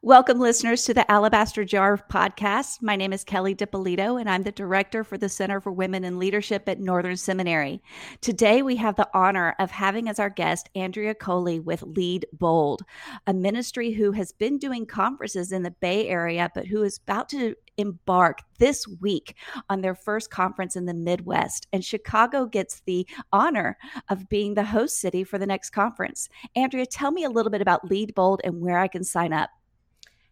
Welcome, listeners, to the Alabaster Jar podcast. My name is Kelly Dippolito, and I'm the director for the Center for Women in Leadership at Northern Seminary. Today, we have the honor of having as our guest Andrea Coli with Lead Bold, a ministry who has been doing conferences in the Bay Area, but who is about to embark this week on their first conference in the Midwest. And Chicago gets the honor of being the host city for the next conference. Andrea, tell me a little bit about Lead Bold and where I can sign up.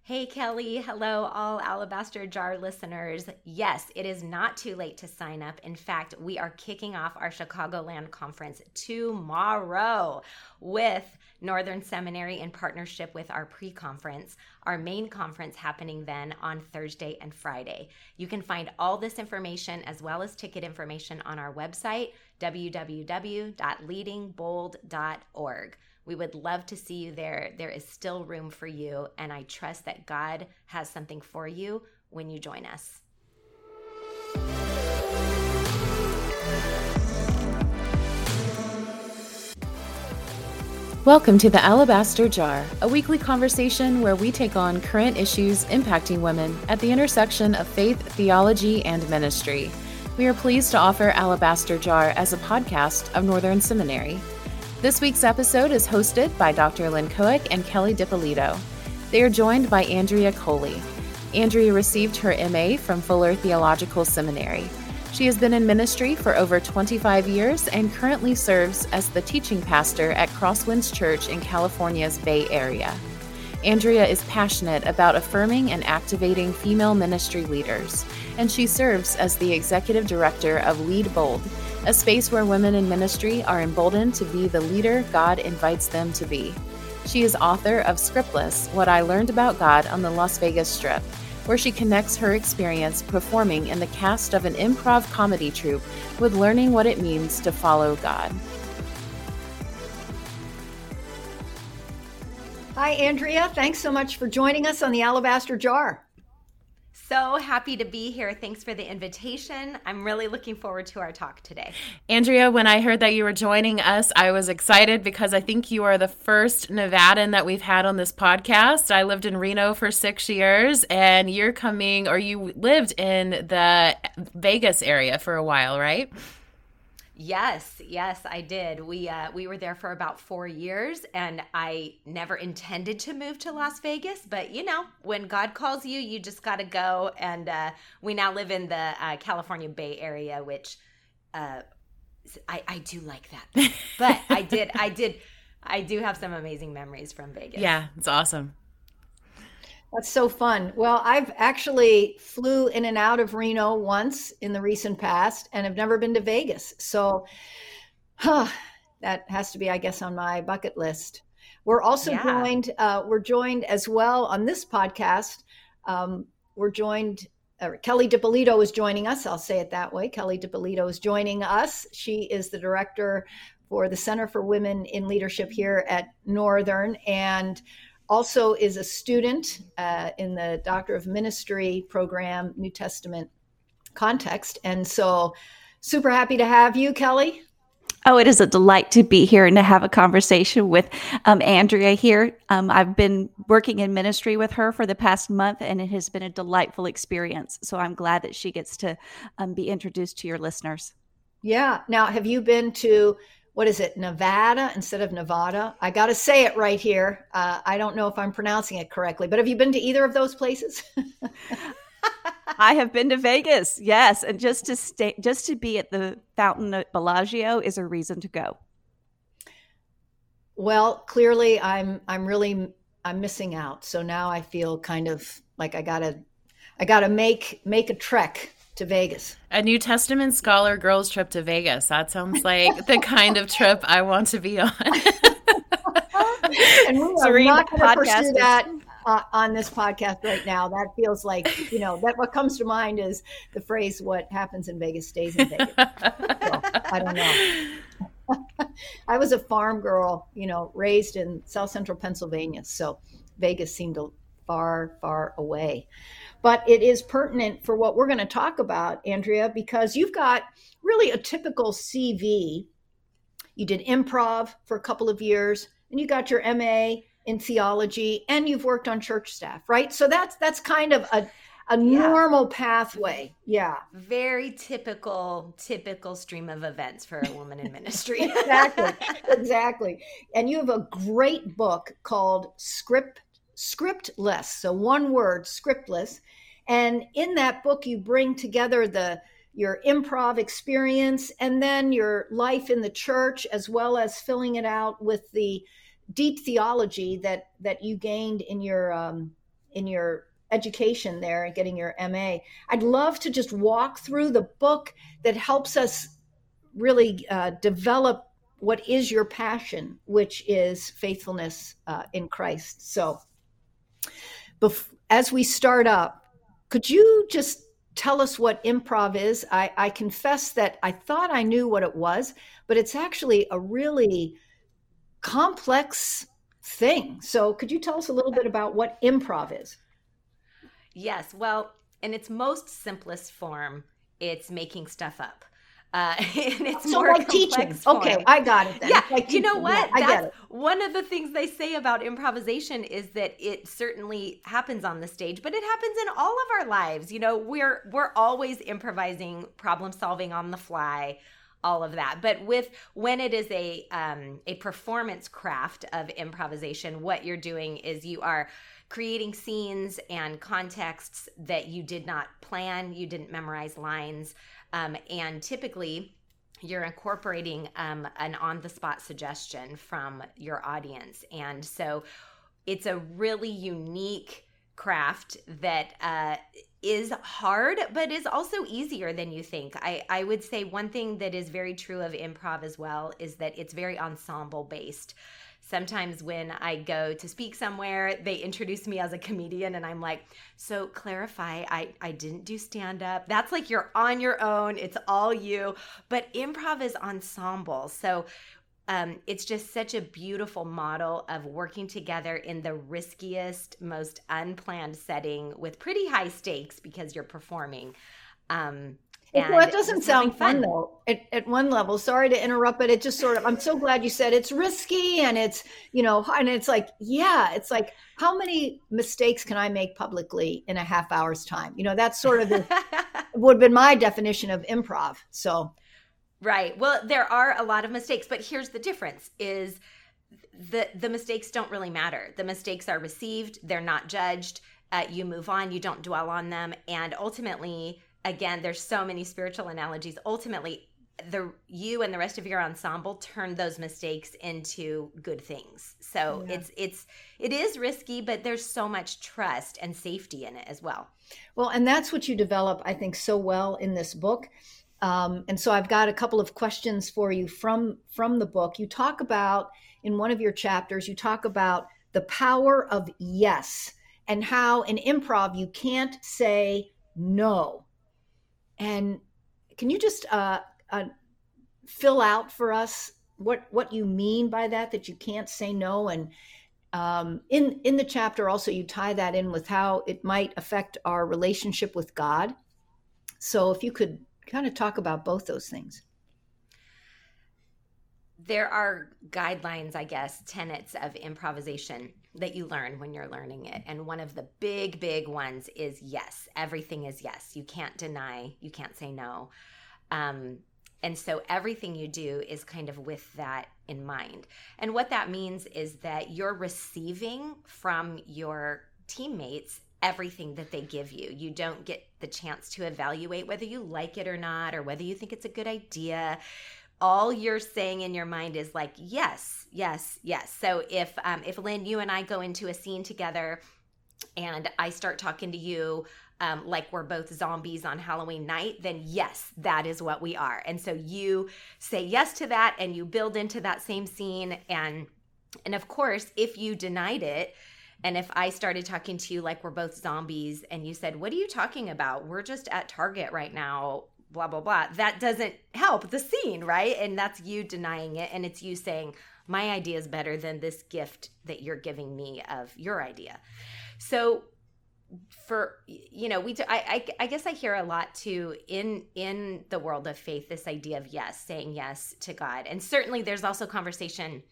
Hey, Kelly. Hello, all Alabaster Jar listeners. Yes, it is not too late to sign up. In fact, we are kicking off our Chicagoland conference tomorrow with Northern Seminary in partnership with our pre conference, our main conference happening then on Thursday and Friday. You can find all this information as well as ticket information on our website, www.leadingbold.org. We would love to see you there. There is still room for you, and I trust that God has something for you when you join us. Welcome to the Alabaster Jar, a weekly conversation where we take on current issues impacting women at the intersection of faith, theology, and ministry. We are pleased to offer Alabaster Jar as a podcast of Northern Seminary. This week's episode is hosted by Dr. Lynn Cohick and Kelly Dippolito. They are joined by Andrea Coli. Andrea received her MA from Fuller Theological Seminary. She has been in ministry for over 25 years and currently serves as the teaching pastor at Crosswinds Church in California's Bay Area. Andrea is passionate about affirming and activating female ministry leaders, and she serves as the executive director of Lead Bold, a space where women in ministry are emboldened to be the leader God invites them to be. She is author of Scriptless What I Learned About God on the Las Vegas Strip, where she connects her experience performing in the cast of an improv comedy troupe with learning what it means to follow God. Hi, Andrea. Thanks so much for joining us on the Alabaster Jar. So happy to be here. Thanks for the invitation. I'm really looking forward to our talk today. Andrea, when I heard that you were joining us, I was excited because I think you are the first Nevadan that we've had on this podcast. I lived in Reno for six years, and you're coming, or you lived in the Vegas area for a while, right? Yes, yes, I did. We uh, we were there for about four years, and I never intended to move to Las Vegas. But you know, when God calls you, you just got to go. And uh, we now live in the uh, California Bay Area, which uh, I I do like that. but I did I did I do have some amazing memories from Vegas. Yeah, it's awesome. That's so fun. Well, I've actually flew in and out of Reno once in the recent past and have never been to Vegas. So huh, that has to be, I guess, on my bucket list. We're also yeah. joined, uh, we're joined as well on this podcast. Um, we're joined, uh, Kelly Dippolito is joining us. I'll say it that way. Kelly Dippolito is joining us. She is the director for the Center for Women in Leadership here at Northern. And also is a student uh, in the Doctor of Ministry program, New Testament context. And so, super happy to have you, Kelly. Oh, it is a delight to be here and to have a conversation with um, Andrea here. Um, I've been working in ministry with her for the past month, and it has been a delightful experience. So I'm glad that she gets to um, be introduced to your listeners. Yeah. Now, have you been to what is it, Nevada instead of Nevada? I got to say it right here. Uh, I don't know if I'm pronouncing it correctly, but have you been to either of those places? I have been to Vegas, yes, and just to stay, just to be at the fountain at Bellagio is a reason to go. Well, clearly, I'm I'm really I'm missing out. So now I feel kind of like I gotta I gotta make make a trek to Vegas. A New Testament scholar girls trip to Vegas. That sounds like the kind of trip I want to be on. and we are not going to pursue that uh, on this podcast right now. That feels like you know that what comes to mind is the phrase "What happens in Vegas stays in Vegas." so, I don't know. I was a farm girl, you know, raised in South Central Pennsylvania, so Vegas seemed far, far away but it is pertinent for what we're going to talk about, Andrea, because you've got really a typical CV. You did improv for a couple of years, and you got your MA in theology and you've worked on church staff, right? So that's that's kind of a a yeah. normal pathway. Yeah. Very typical, typical stream of events for a woman in ministry. exactly. Exactly. And you have a great book called Script Scriptless. So one word, scriptless. And in that book, you bring together the your improv experience and then your life in the church, as well as filling it out with the deep theology that that you gained in your um, in your education there and getting your MA. I'd love to just walk through the book that helps us really uh, develop what is your passion, which is faithfulness uh, in Christ. So, bef- as we start up, could you just tell us what improv is? I, I confess that I thought I knew what it was, but it's actually a really complex thing. So, could you tell us a little bit about what improv is? Yes. Well, in its most simplest form, it's making stuff up. Uh, and it's so more like teaching. Form. Okay, I got it. Then. Yeah, like you know what? Yeah, That's one of the things they say about improvisation is that it certainly happens on the stage, but it happens in all of our lives. You know, we're we're always improvising, problem solving on the fly, all of that. But with when it is a um, a performance craft of improvisation, what you're doing is you are creating scenes and contexts that you did not plan, you didn't memorize lines, um, and typically you're incorporating um, an on the spot suggestion from your audience. And so it's a really unique craft that uh, is hard, but is also easier than you think. I, I would say one thing that is very true of improv as well is that it's very ensemble based sometimes when I go to speak somewhere, they introduce me as a comedian and I'm like, so clarify, I, I didn't do stand up. That's like you're on your own, it's all you. But improv is ensemble. So um, it's just such a beautiful model of working together in the riskiest, most unplanned setting with pretty high stakes because you're performing. Um, well, it doesn't sound fun, fun though. At, at one level, sorry to interrupt, but it just sort of. I'm so glad you said it's risky and it's you know, and it's like, yeah, it's like how many mistakes can I make publicly in a half hour's time? You know, that's sort of the would have been my definition of improv. So, right. Well, there are a lot of mistakes, but here's the difference: is the the mistakes don't really matter. The mistakes are received; they're not judged. Uh, you move on. You don't dwell on them, and ultimately again, there's so many spiritual analogies. Ultimately, the you and the rest of your ensemble turn those mistakes into good things. So yeah. it's it's it is risky, but there's so much trust and safety in it as well. Well, and that's what you develop, I think, so well in this book. Um, and so I've got a couple of questions for you from from the book. You talk about in one of your chapters, you talk about the power of yes and how in improv you can't say no and can you just uh, uh, fill out for us what what you mean by that? That you can't say no, and um, in in the chapter also you tie that in with how it might affect our relationship with God. So if you could kind of talk about both those things there are guidelines, I guess, tenets of improvisation that you learn when you're learning it. And one of the big, big ones is yes. Everything is yes. You can't deny, you can't say no. Um, and so everything you do is kind of with that in mind. And what that means is that you're receiving from your teammates everything that they give you. You don't get the chance to evaluate whether you like it or not, or whether you think it's a good idea all you're saying in your mind is like yes yes yes. So if um, if lynn you and i go into a scene together and i start talking to you um, like we're both zombies on halloween night then yes that is what we are. And so you say yes to that and you build into that same scene. And and of course if you denied it and if I started talking to you like we're both zombies and you said, What are you talking about? We're just at Target right now blah blah blah. That doesn't help the scene right? And that's you denying it. And it's you saying my idea is better than this gift that you're giving me of your idea. So for you know we do, I, I i guess i hear a lot too in in the world of faith this idea of yes saying yes to god. And certainly there's also conversation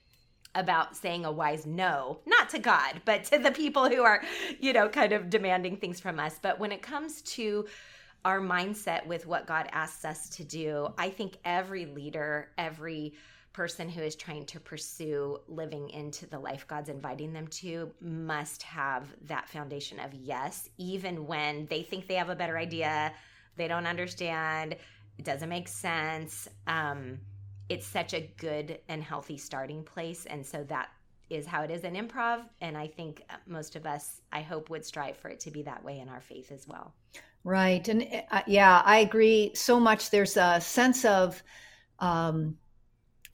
about saying a wise no, not to God, but to the people who are, you know, kind of demanding things from us. But when it comes to our mindset with what God asks us to do, I think every leader, every person who is trying to pursue living into the life God's inviting them to must have that foundation of yes, even when they think they have a better idea, they don't understand, it doesn't make sense. Um, it's such a good and healthy starting place. And so that is how it is in improv. And I think most of us, I hope, would strive for it to be that way in our faith as well. Right. And uh, yeah, I agree so much. There's a sense of um,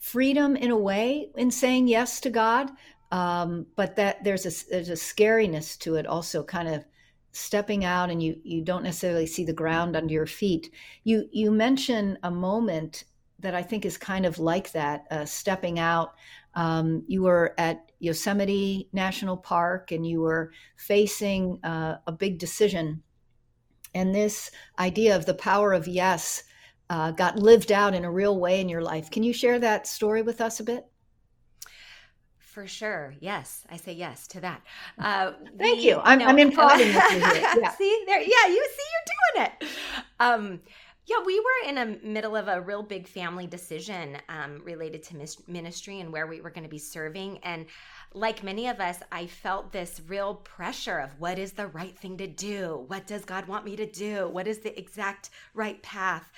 freedom in a way in saying yes to God. Um, but that there's a there's a scariness to it also kind of stepping out and you you don't necessarily see the ground under your feet you you mention a moment that I think is kind of like that, uh, stepping out. Um, you were at Yosemite National Park and you were facing uh, a big decision. And this idea of the power of yes uh, got lived out in a real way in your life. Can you share that story with us a bit? For sure. Yes. I say yes to that. Uh, Thank we, you. I'm, no, I'm improvising with you here. Yeah. see there. Yeah. You see, you're doing it. Um, yeah, we were in the middle of a real big family decision um, related to ministry and where we were going to be serving. And like many of us, I felt this real pressure of what is the right thing to do? What does God want me to do? What is the exact right path?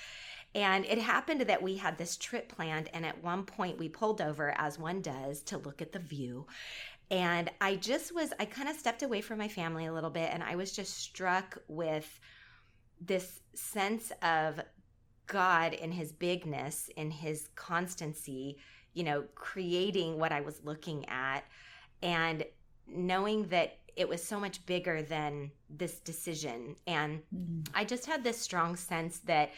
And it happened that we had this trip planned. And at one point, we pulled over, as one does, to look at the view. And I just was, I kind of stepped away from my family a little bit. And I was just struck with this sense of God in his bigness, in his constancy, you know, creating what I was looking at and knowing that it was so much bigger than this decision. And mm-hmm. I just had this strong sense that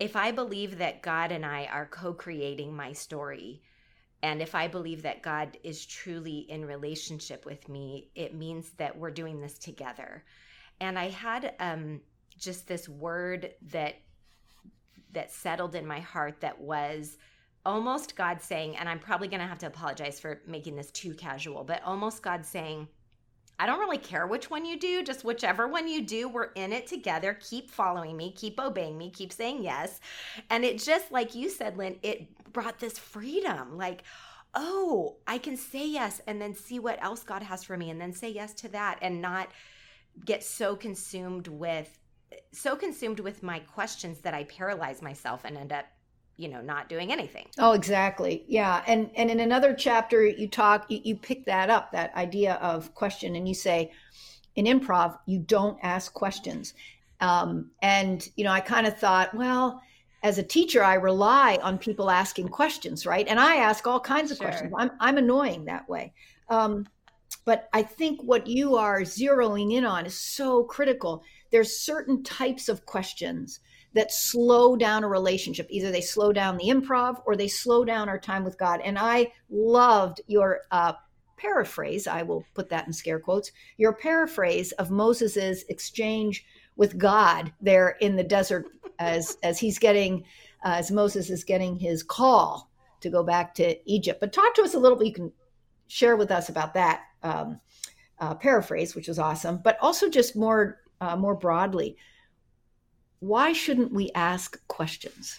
if I believe that God and I are co creating my story, and if I believe that God is truly in relationship with me, it means that we're doing this together. And I had um, just this word that that settled in my heart that was almost God saying, and I'm probably going to have to apologize for making this too casual, but almost God saying, I don't really care which one you do, just whichever one you do, we're in it together. Keep following me, keep obeying me, keep saying yes. And it just, like you said, Lynn, it brought this freedom. Like, oh, I can say yes and then see what else God has for me and then say yes to that and not get so consumed with so consumed with my questions that I paralyze myself and end up you know not doing anything. Oh exactly. Yeah. And and in another chapter you talk you, you pick that up that idea of question and you say in improv you don't ask questions. Um, and you know i kind of thought well as a teacher i rely on people asking questions right? And i ask all kinds of sure. questions. I'm, I'm annoying that way. Um, but i think what you are zeroing in on is so critical. There's certain types of questions that slow down a relationship. Either they slow down the improv or they slow down our time with God. And I loved your uh, paraphrase, I will put that in scare quotes, your paraphrase of Moses's exchange with God there in the desert as as he's getting uh, as Moses is getting his call to go back to Egypt. But talk to us a little bit. You can share with us about that um, uh, paraphrase, which was awesome, but also just more uh, more broadly, why shouldn't we ask questions?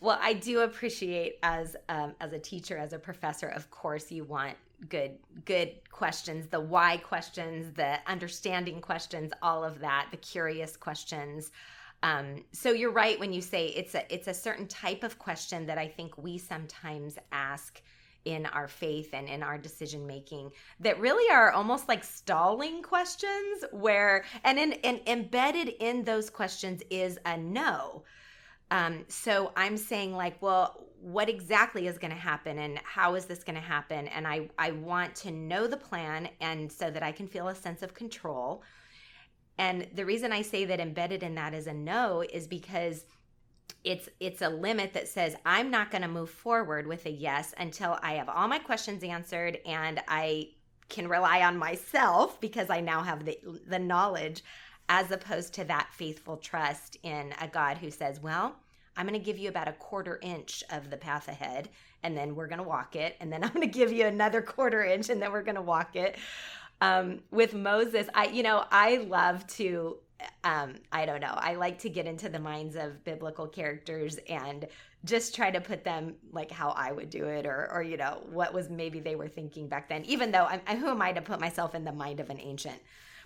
Well, I do appreciate as um, as a teacher, as a professor, of course, you want good good questions, the why questions, the understanding questions, all of that, the curious questions. Um, so you're right when you say it's a it's a certain type of question that I think we sometimes ask in our faith and in our decision making that really are almost like stalling questions where and in and embedded in those questions is a no. Um, so i'm saying like well what exactly is going to happen and how is this going to happen? And i i want to know the plan and so that i can feel a sense of control. And the reason i say that embedded in that is a no is because it's it's a limit that says I'm not going to move forward with a yes until I have all my questions answered and I can rely on myself because I now have the the knowledge as opposed to that faithful trust in a God who says, "Well, I'm going to give you about a quarter inch of the path ahead and then we're going to walk it and then i'm going to give you another quarter inch and then we're going to walk it. Um, with moses i you know i love to um, i don't know. I like to get into the minds of biblical characters and just try to put them like how I would do it or or you know what was maybe they were thinking back then even though I'm, who am I to put myself in the mind of an ancient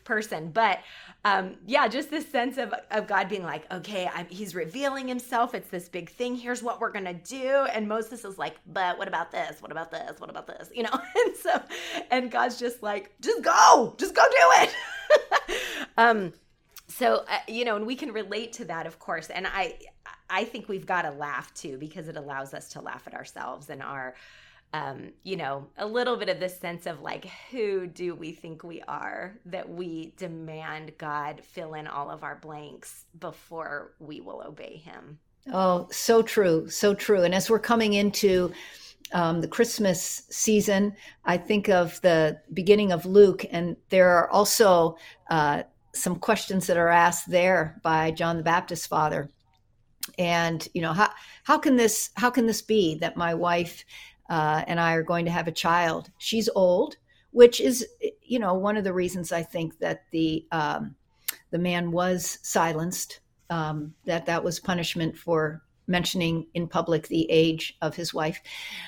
person? But um yeah just this sense of of God being like okay I'm, he's revealing himself. It's this big thing. Here's what we're gonna do. And Moses is like but what about this? What about this? What about this? You know? And so and God's just like just go! Just go do it! Um so uh, you know and we can relate to that of course and i I think we've got to laugh too because it allows us to laugh at ourselves and our um, you know, a little bit of this sense of like, who do we think we are that we demand God fill in all of our blanks before we will obey Him? Oh, so true. So true. And as we're coming into um, the Christmas season, I think of the beginning of Luke, and there are also uh, some questions that are asked there by John the Baptist father and you know how how can this how can this be that my wife uh, and I are going to have a child? She's old, which is you know one of the reasons I think that the um, the man was silenced. Um, that that was punishment for mentioning in public the age of his wife,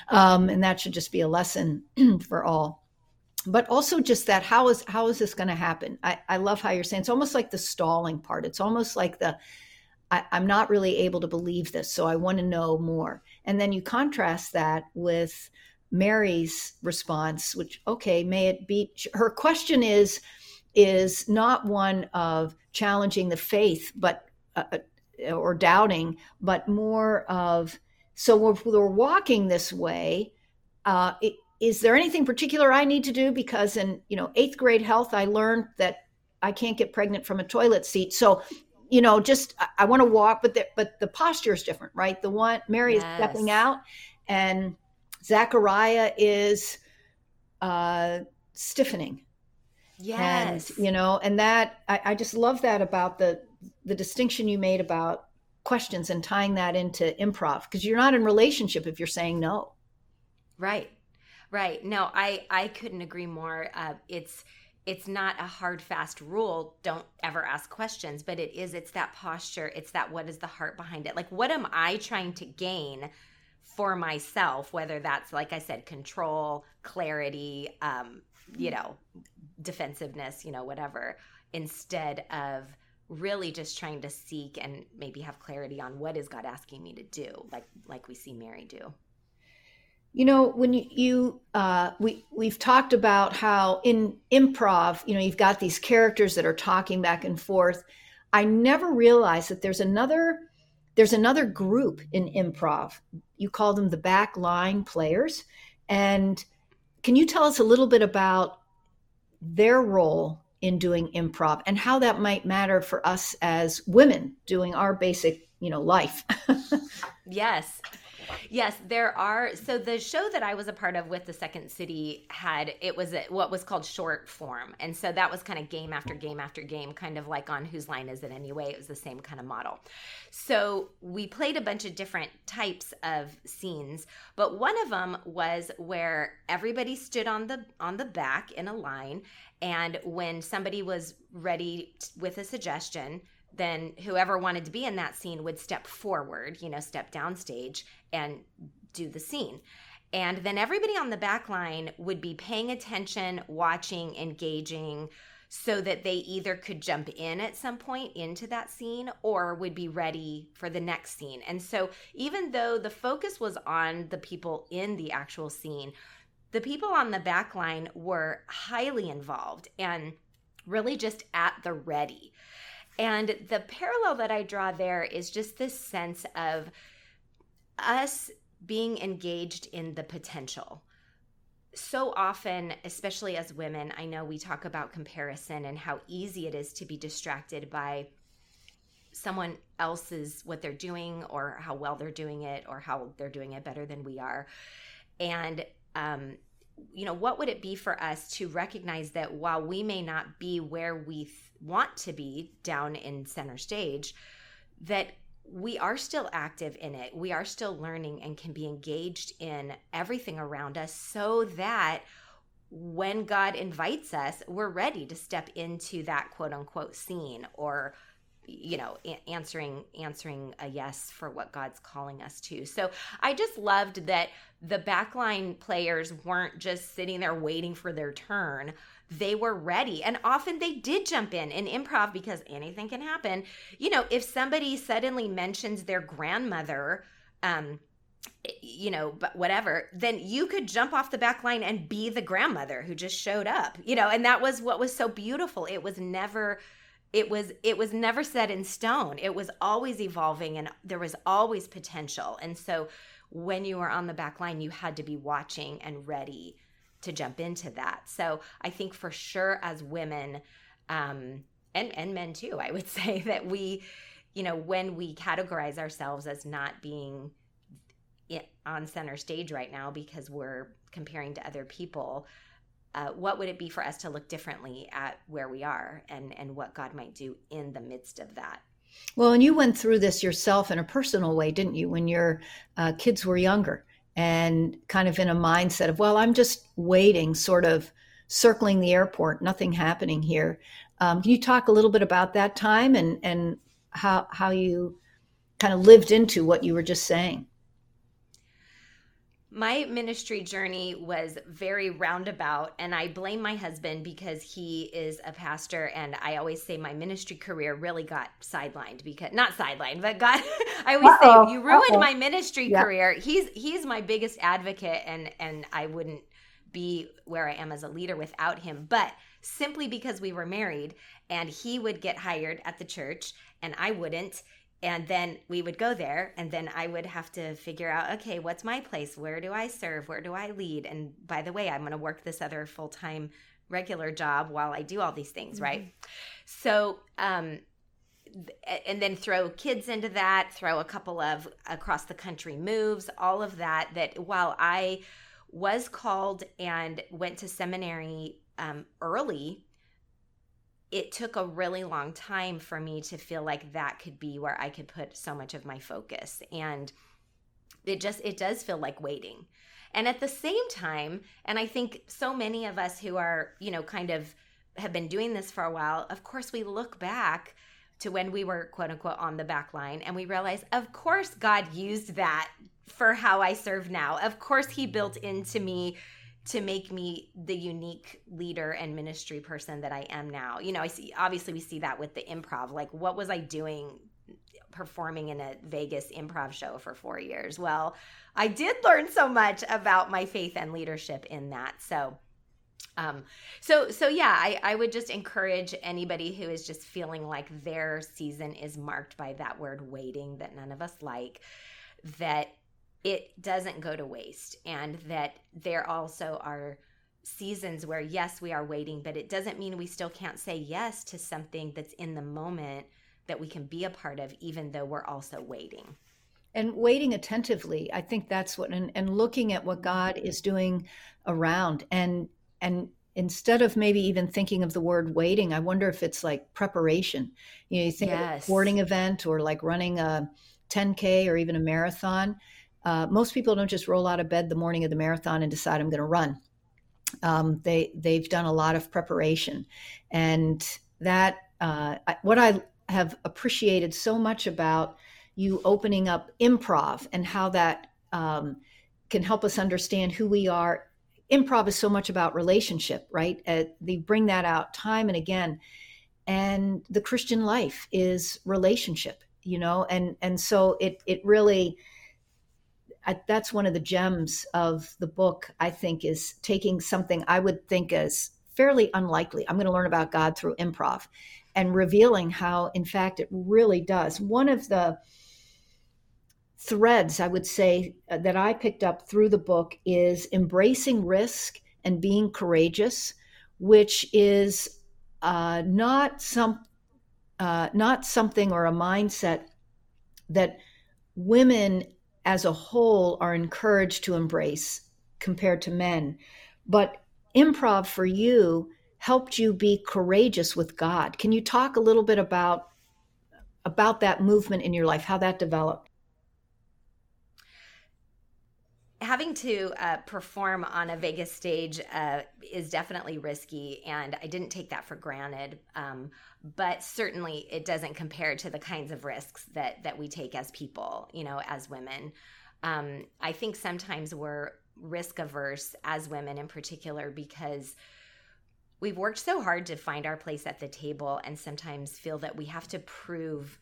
um, and that should just be a lesson for all but also just that how is how is this going to happen I, I love how you're saying it's almost like the stalling part it's almost like the I, i'm not really able to believe this, so I want to know more. And then you contrast that with Mary's response, which okay, may it be her question is is not one of challenging the faith, but uh, uh or doubting, but more of so we're, we're walking this way. Uh, is there anything particular I need to do? Because in you know eighth grade health, I learned that I can't get pregnant from a toilet seat. So you know, just I, I want to walk, but the, but the posture is different, right? The one Mary yes. is stepping out, and Zachariah is uh, stiffening. Yes, and, you know, and that I, I just love that about the the distinction you made about questions and tying that into improv because you're not in relationship if you're saying no. Right, right. No, I I couldn't agree more. Uh, it's it's not a hard fast rule. Don't ever ask questions but it is it's that posture. It's that what is the heart behind it? Like what am i trying to gain for myself? Whether that's like i said control clarity um you know defensiveness you know whatever instead of really just trying to seek and maybe have clarity on what is god asking me to do like like we see mary do you know, when you, you uh, we we've talked about how in improv, you know, you've got these characters that are talking back and forth. I never realized that there's another there's another group in improv. You call them the back line players. And can you tell us a little bit about their role in doing improv and how that might matter for us as women doing our basic, you know, life? yes. Yes, there are. So the show that I was a part of with the Second City had it was what was called short form, and so that was kind of game after game after game, kind of like on whose line is it anyway. It was the same kind of model. So we played a bunch of different types of scenes, but one of them was where everybody stood on the on the back in a line, and when somebody was ready with a suggestion then whoever wanted to be in that scene would step forward, you know, step downstage and do the scene. And then everybody on the back line would be paying attention, watching, engaging, so that they either could jump in at some point into that scene or would be ready for the next scene. And so, even though the focus was on the people in the actual scene, the people on the back line were highly involved and really just at the ready. And the parallel that I draw there is just this sense of us being engaged in the potential. So often, especially as women, I know we talk about comparison and how easy it is to be distracted by someone else's what they're doing or how well they're doing it or how they're doing it better than we are. And um, you know, what would it be for us to recognize that while we may not be where we want to be down in center stage, that we are still active in it. We are still learning and can be engaged in everything around us so that when God invites us, we're ready to step into that quote unquote scene or you know answering answering a yes for what God's calling us to. So I just loved that the backline players weren't just sitting there waiting for their turn. They were ready. And often they did jump in in improv because anything can happen. You know, if somebody suddenly mentions their grandmother, um, you know, but whatever, then you could jump off the back line and be the grandmother who just showed up, you know, and that was what was so beautiful. It was never it was it was never set in stone. It was always evolving and there was always potential. And so when you were on the back line, you had to be watching and ready to jump into that. So I think for sure as women, um, and and men too, I would say that we, you know, when we categorize ourselves as not being on center stage right now because we're comparing to other people, uh, what would it be for us to look differently at where we are and and what God might do in the midst of that? Well, and you went through this yourself in a personal way, didn't you, when your uh, kids were younger and kind of in a mindset of, well, I'm just waiting, sort of circling the airport, nothing happening here. Um, can you talk a little bit about that time and, and how, how you kind of lived into what you were just saying? My ministry journey was very roundabout and i blame my husband because he is a pastor and i always say my ministry career really got sidelined because not sidelined but got i always Uh-oh. say you ruined Uh-oh. my ministry yeah. career he's he's my biggest advocate and and i wouldn't be where i am as a leader without him but simply because we were married and he would get hired at the church and i wouldn't and then we would go there and then i would have to figure out okay what's my place? Where do i serve? Where do i lead? And by the way i'm going to work this other full-time regular job while i do all these things mm-hmm. right? So um and then throw kids into that throw a couple of across the country moves all of that that while i was called and went to seminary um, early it took a really long time for me to feel like that could be where I could put so much of my focus. And it just, it does feel like waiting. And at the same time, and I think so many of us who are, you know, kind of have been doing this for a while, of course, we look back to when we were quote unquote on the back line and we realize, of course, God used that for how I serve now. Of course, He built into me to make me the unique leader and ministry person that I am now. You know, I see obviously we see that with the improv. Like what was I doing performing in a Vegas improv show for 4 years? Well, I did learn so much about my faith and leadership in that. So um, so so yeah, I, I would just encourage anybody who is just feeling like their season is marked by that word waiting that none of us like, that it doesn't go to waste and that there also are seasons where yes we are waiting but it doesn't mean we still can't say yes to something that's in the moment that we can be a part of even though we're also waiting and waiting attentively i think that's what and, and looking at what god is doing around and and instead of maybe even thinking of the word waiting i wonder if it's like preparation you know you think yes. of a sporting event or like running a 10k or even a marathon uh, most people don't just roll out of bed the morning of the marathon and decide I'm going to run. Um, they they've done a lot of preparation, and that uh, what I have appreciated so much about you opening up improv and how that um, can help us understand who we are. Improv is so much about relationship, right? Uh, they bring that out time and again, and the Christian life is relationship, you know, and and so it it really I, that's one of the gems of the book i think is taking something i would think as fairly unlikely i'm going to learn about god through improv and revealing how in fact it really does. One of the threads i would say uh, that i picked up through the book is embracing risk and being courageous which is uh, not some uh, not something or a mindset that women as a whole are encouraged to embrace compared to men. But improv for you helped you be courageous with God. Can you talk a little bit about about that movement in your life, how that developed. Having to uh, perform on a Vegas stage uh, is definitely risky, and I didn't take that for granted. Um, but certainly, it doesn't compare to the kinds of risks that that we take as people, you know, as women. Um, I think sometimes we're risk averse as women, in particular, because we've worked so hard to find our place at the table, and sometimes feel that we have to prove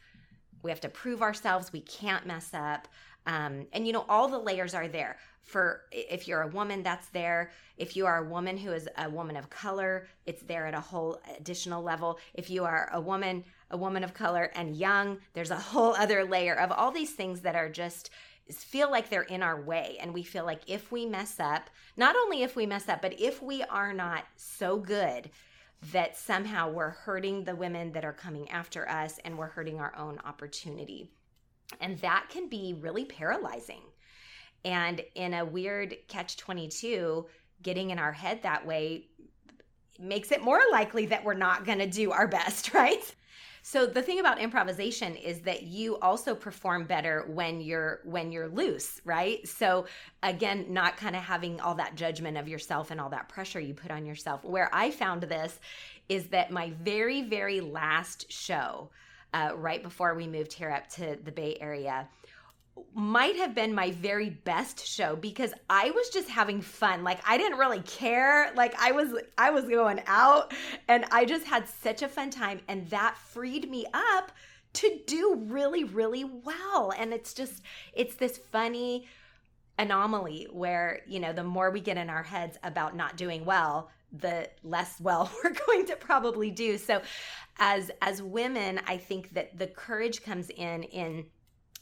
we have to prove ourselves. We can't mess up. Um, and you know, all the layers are there. For if you're a woman, that's there. If you are a woman who is a woman of color, it's there at a whole additional level. If you are a woman, a woman of color and young, there's a whole other layer of all these things that are just feel like they're in our way. And we feel like if we mess up, not only if we mess up, but if we are not so good that somehow we're hurting the women that are coming after us and we're hurting our own opportunity. And that can be really paralyzing. And in a weird catch 22, getting in our head that way makes it more likely that we're not going to do our best, right? So the thing about improvisation is that you also perform better when you're when you're loose, right? So again, not kind of having all that judgment of yourself and all that pressure you put on yourself. Where I found this is that my very very last show uh, right before we moved here up to the Bay Area might have been my very best show because I was just having fun. Like I didn't really care. Like I was I was going out and I just had such a fun time and that freed me up to do really really well. And it's just it's this funny anomaly where, you know, the more we get in our heads about not doing well, the less well we're going to probably do. So as as women, I think that the courage comes in in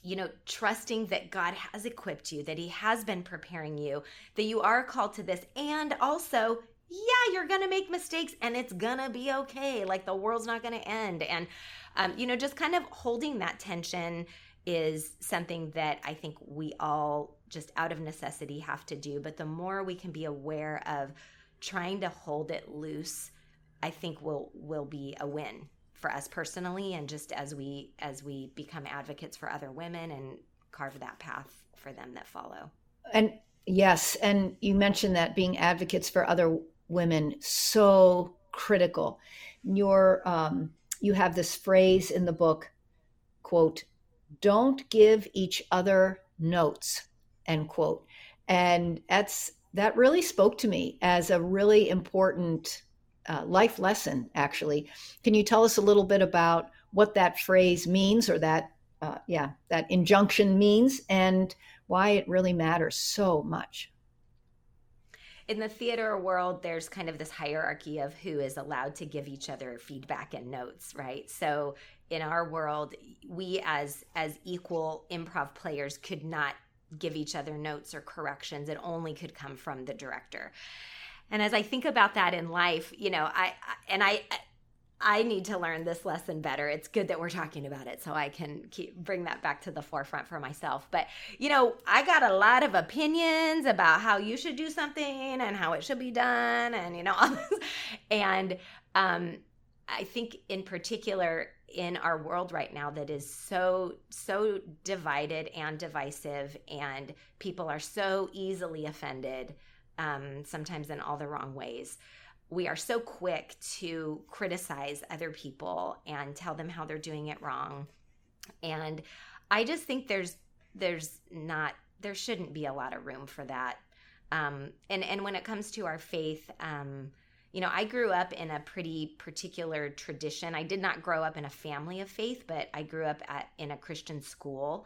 you know, trusting that God has equipped you, that He has been preparing you, that you are called to this, and also, yeah, you're gonna make mistakes and it's gonna be okay. Like the world's not gonna end. And, um, you know, just kind of holding that tension is something that I think we all just out of necessity have to do. But the more we can be aware of trying to hold it loose, I think will will be a win for us personally and just as we as we become advocates for other women and carve that path for them that follow. And yes and you mentioned that being advocates for other women so critical. Your um, you have this phrase in the book quote don't give each other notes end quote. And that's that really spoke to me as a really important uh, life lesson, actually. Can you tell us a little bit about what that phrase means or that, uh, yeah, that injunction means and why it really matters so much? in the theater world there's kind of this hierarchy of who is allowed to give each other feedback and notes right so in our world we as as equal improv players could not give each other notes or corrections it only could come from the director and as I think about that in life, you know, I, and I, I need to learn this lesson better. It's good that we're talking about it so I can keep bring that back to the forefront for myself. But, you know, I got a lot of opinions about how you should do something and how it should be done and you know all this. And um I think in particular in our world right now that is so so divided and divisive and people are so easily offended um, sometimes in all the wrong ways. We are so quick to criticize other people and tell them how they're doing it wrong. And I just think there's there's not there shouldn't be a lot of room for that. Um, and and when it comes to our faith, um, you know, I grew up in a pretty particular tradition. I did not grow up in a family of faith, but I grew up at, in a Christian school,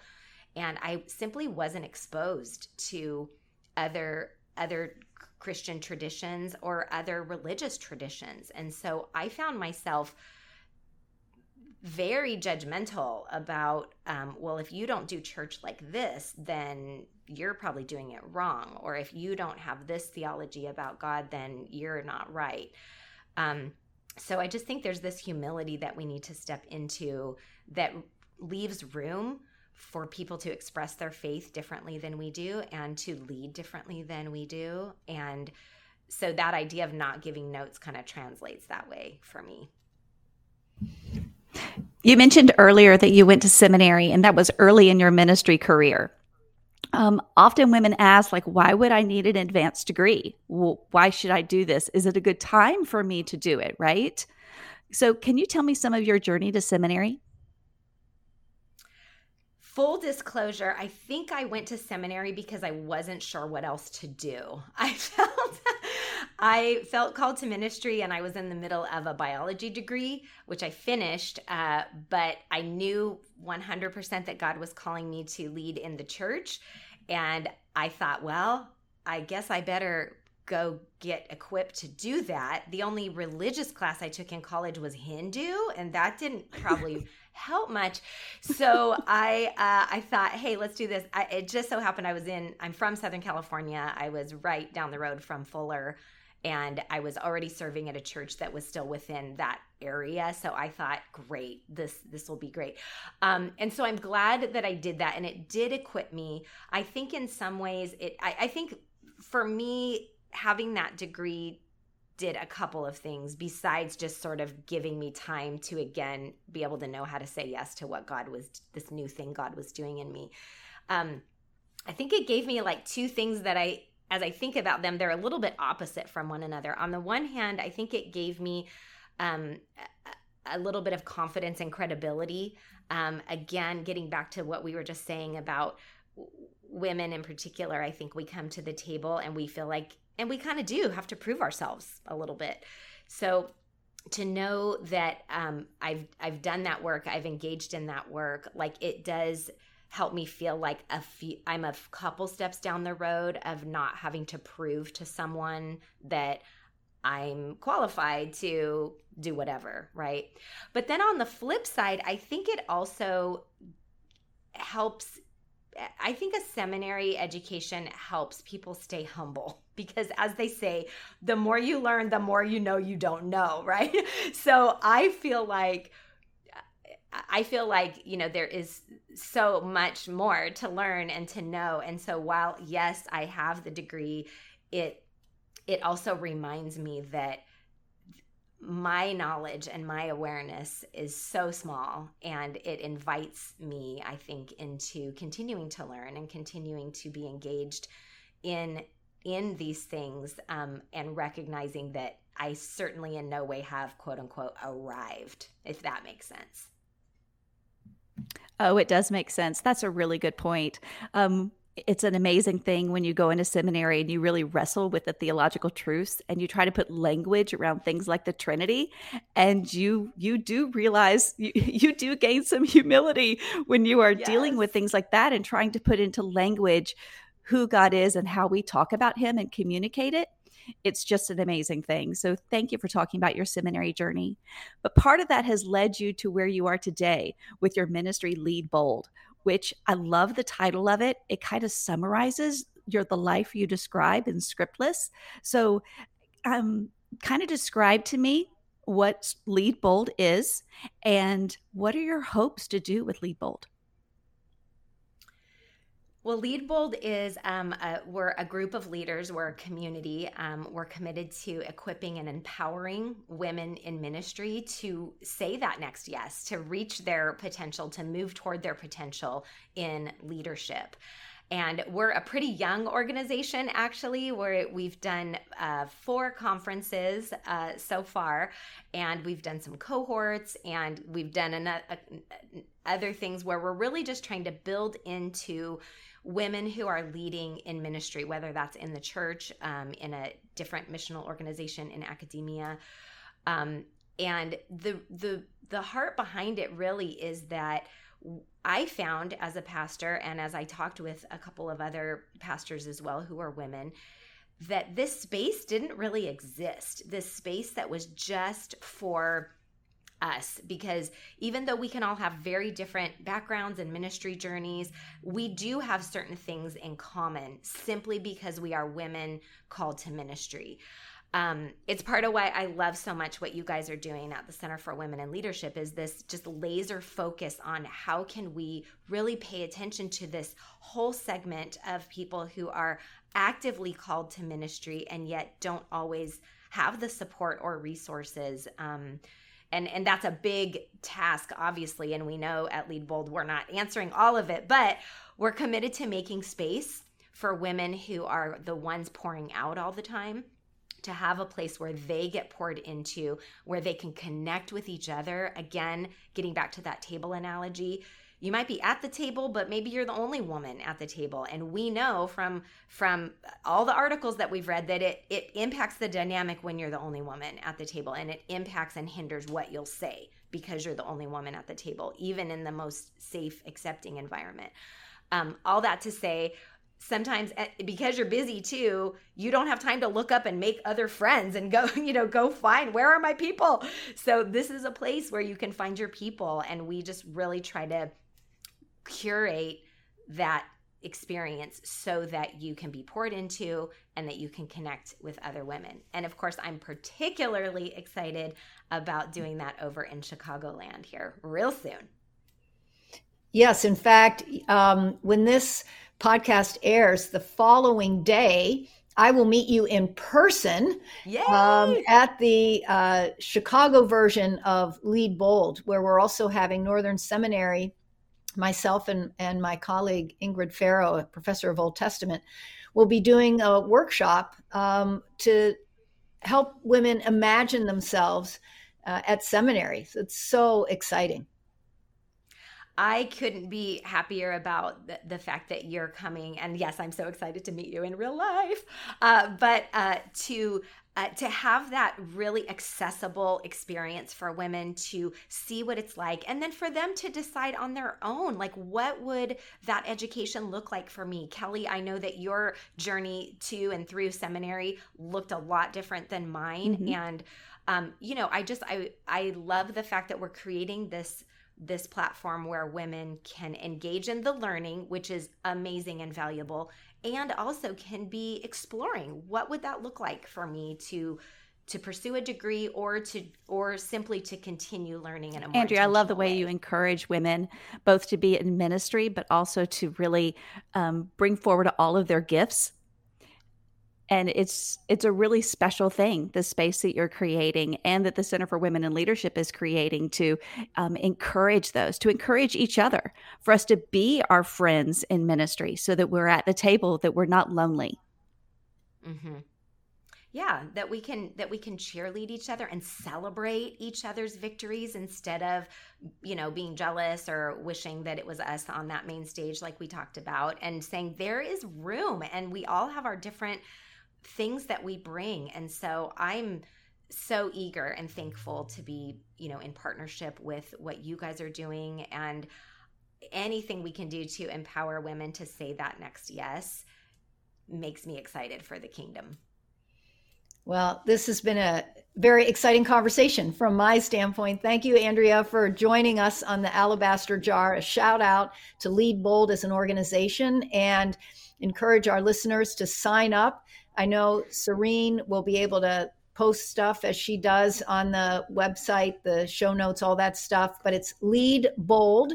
and I simply wasn't exposed to other other Christian traditions or other religious traditions. And so I found myself very judgmental about, um, well, if you don't do church like this, then you're probably doing it wrong. Or if you don't have this theology about God, then you're not right. Um, so I just think there's this humility that we need to step into that leaves room for people to express their faith differently than we do and to lead differently than we do. And so that idea of not giving notes kind of translates that way for me. You mentioned earlier that you went to seminary and that was early in your ministry career. Um, often women ask, like, why would I need an advanced degree? Well, why should I do this? Is it a good time for me to do it? Right. So, can you tell me some of your journey to seminary? Full disclosure, I think I went to seminary because I wasn't sure what else to do. I felt I felt called to ministry, and I was in the middle of a biology degree, which I finished. Uh, but I knew 100% that God was calling me to lead in the church, and I thought, well, I guess I better go get equipped to do that. The only religious class I took in college was Hindu, and that didn't probably help much. So I uh, I thought, hey, let's do this. I, it just so happened I was in. I'm from Southern California. I was right down the road from Fuller, and I was already serving at a church that was still within that area. So I thought, great, this this will be great. Um, and so I'm glad that I did that, and it did equip me. I think in some ways, it. I, I think for me having that degree did a couple of things besides just sort of giving me time to again be able to know how to say yes to what God was this new thing God was doing in me. Um, I think it gave me like two things that I as I think about them they're a little bit opposite from one another. On the one hand, I think it gave me um, a, little bit of confidence and credibility. Um, again, getting back to what we were just saying about women in particular, I think we come to the table and we feel like and we kind of do have to prove ourselves a little bit. So to know that um, I've I've done that work, I've engaged in that work, like it does help me feel like a few, I'm a couple steps down the road of not having to prove to someone that I'm qualified to do whatever, right? But then on the flip side, I think it also helps I think a seminary education helps people stay humble because, as they say, the more you learn, the more you know you don't know, right? So I feel like. I feel like, you know, there is so much more to learn and to know. And so while yes, I have the degree, it it also reminds me that my knowledge and my awareness is so small and it invites me i think into continuing to learn and continuing to be engaged in in these things um, and recognizing that i certainly in no way have quote unquote arrived if that makes sense Oh, it does make sense. That's a really good point. Um, it's an amazing thing when you go into seminary and you really wrestle with the theological truths and you try to put language around things like the trinity and you you do realize you, you do gain some humility when you are yes. dealing with things like that and trying to put into language who god is and how we talk about him and communicate it it's just an amazing thing. So thank you for talking about your seminary journey. But part of that has led you to where you are today with your ministry Lead Bold, which I love the title of it. It kind of summarizes your the life you describe in scriptless. So um kind of describe to me what Lead Bold is and what are your hopes to do with Lead Bold? Well, Lead Bold is um, a, we're a group of leaders. We're a community. Um, we're committed to equipping and empowering women in ministry to say that next yes, to reach their potential, to move toward their potential in leadership. And we're a pretty young organization, actually. Where we've done uh, four conferences uh, so far, and we've done some cohorts, and we've done another, uh, other things where we're really just trying to build into women who are leading in ministry, whether that's in the church, um, in a different missional organization, in academia. Um, and the the the heart behind it really is that I found as a pastor and as I talked with a couple of other pastors as well who are women that this space didn't really exist. This space that was just for us because even though we can all have very different backgrounds and ministry journeys, we do have certain things in common simply because we are women called to ministry. Um, it's part of why I love so much what you guys are doing at the Center for Women in Leadership is this just laser focus on how can we really pay attention to this whole segment of people who are actively called to ministry and yet don't always have the support or resources um, and and that's a big task obviously and we know at lead bold we're not answering all of it but we're committed to making space for women who are the ones pouring out all the time to have a place where they get poured into, where they can connect with each other. Again, getting back to that table analogy, you might be at the table but maybe you're the only woman at the table. And we know from from all the articles that we've read that it it impacts the dynamic when you're the only woman at the table and it impacts and hinders what you'll say because you're the only woman at the table even in the most safe accepting environment. Um, all that to say sometimes eh, because you're busy too you don't have time to look up and make other friends and go you know go find where are my people? So this is a place where you can find your people and we just really try to curate that experience so that you can be poured into and that you can connect with other women. And of course, I'm particularly excited about doing that over in Chicagoland here real soon. Yes, in fact, um, when this podcast airs the following day, I will meet you in person um, at the uh, Chicago version of Lead Bold, where we're also having Northern Seminary myself and, and my colleague Ingrid Faro, a professor of Old Testament, will be doing a workshop um, to help women imagine themselves uh, at seminary. So it's so exciting. I couldn't be happier about the, the, fact that you're coming. And yes, I'm so excited to meet you in real life. Uh, but uh, to uh, to have that really accessible experience for women to see what it's like and then for them to decide on their own like what would that education look like for me kelly i know that your journey to and through seminary looked a lot different than mine mm-hmm. and um, you know i just i i love the fact that we're creating this this platform where women can engage in the learning, which is amazing and valuable, and also can be exploring. What would that look like for me to to pursue a degree or to or simply to continue learning in a more Andrea, I love the way, way, you encourage women both to be in ministry but also to really um, bring forward all of their gifts and it's it's a really special thing the space that you're creating and that the center for women in leadership is creating to um, encourage those to encourage each other for us to be our friends in ministry so that we're at the table that we're not lonely mm-hmm. yeah that we can that we can cheerlead each other and celebrate each other's victories instead of you know being jealous or wishing that it was us on that main stage like we talked about and saying there is room and we all have our different things that we bring. And so I'm so eager and thankful to be, you know, in partnership with what you guys are doing and anything we can do to empower women to say that next yes makes me excited for the kingdom. Well, this has been a very exciting conversation from my standpoint. Thank you, Andrea, for joining us on the Alabaster Jar. A shout out to Lead Bold as an organization and encourage our listeners to sign up I know Serene will be able to post stuff as she does on the website, the show notes, all that stuff. But it's Lead Bold,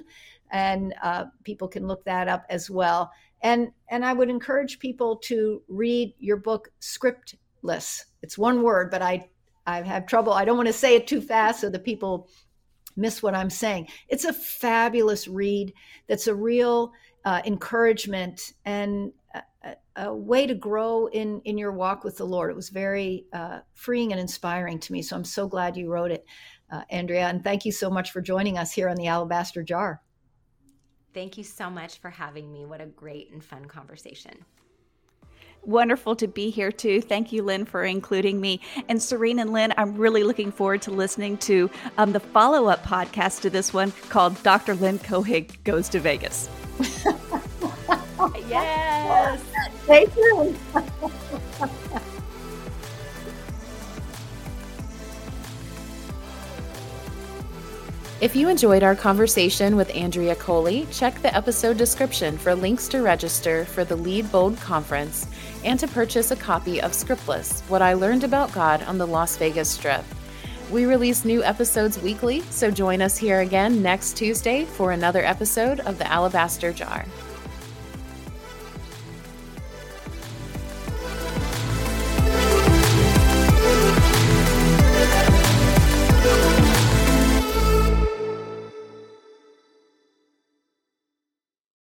and uh, people can look that up as well. And and I would encourage people to read your book Scriptless. It's one word, but I I have trouble. I don't want to say it too fast so that people miss what I'm saying. It's a fabulous read. That's a real uh, encouragement and a way to grow in in your walk with the Lord. It was very uh, freeing and inspiring to me. So I'm so glad you wrote it, uh, Andrea, and thank you so much for joining us here on the Alabaster Jar. Thank you so much for having me. What a great and fun conversation. Wonderful to be here too. Thank you, Lynn, for including me. And Serene and Lynn, I'm really looking forward to listening to um, the follow up podcast to this one called Dr. Lynn Cohick Goes to Vegas. yes. Stay tuned. If you enjoyed our conversation with Andrea Coli, check the episode description for links to register for the Lead Bold Conference and to purchase a copy of Scriptless What I Learned About God on the Las Vegas Strip. We release new episodes weekly, so join us here again next Tuesday for another episode of The Alabaster Jar.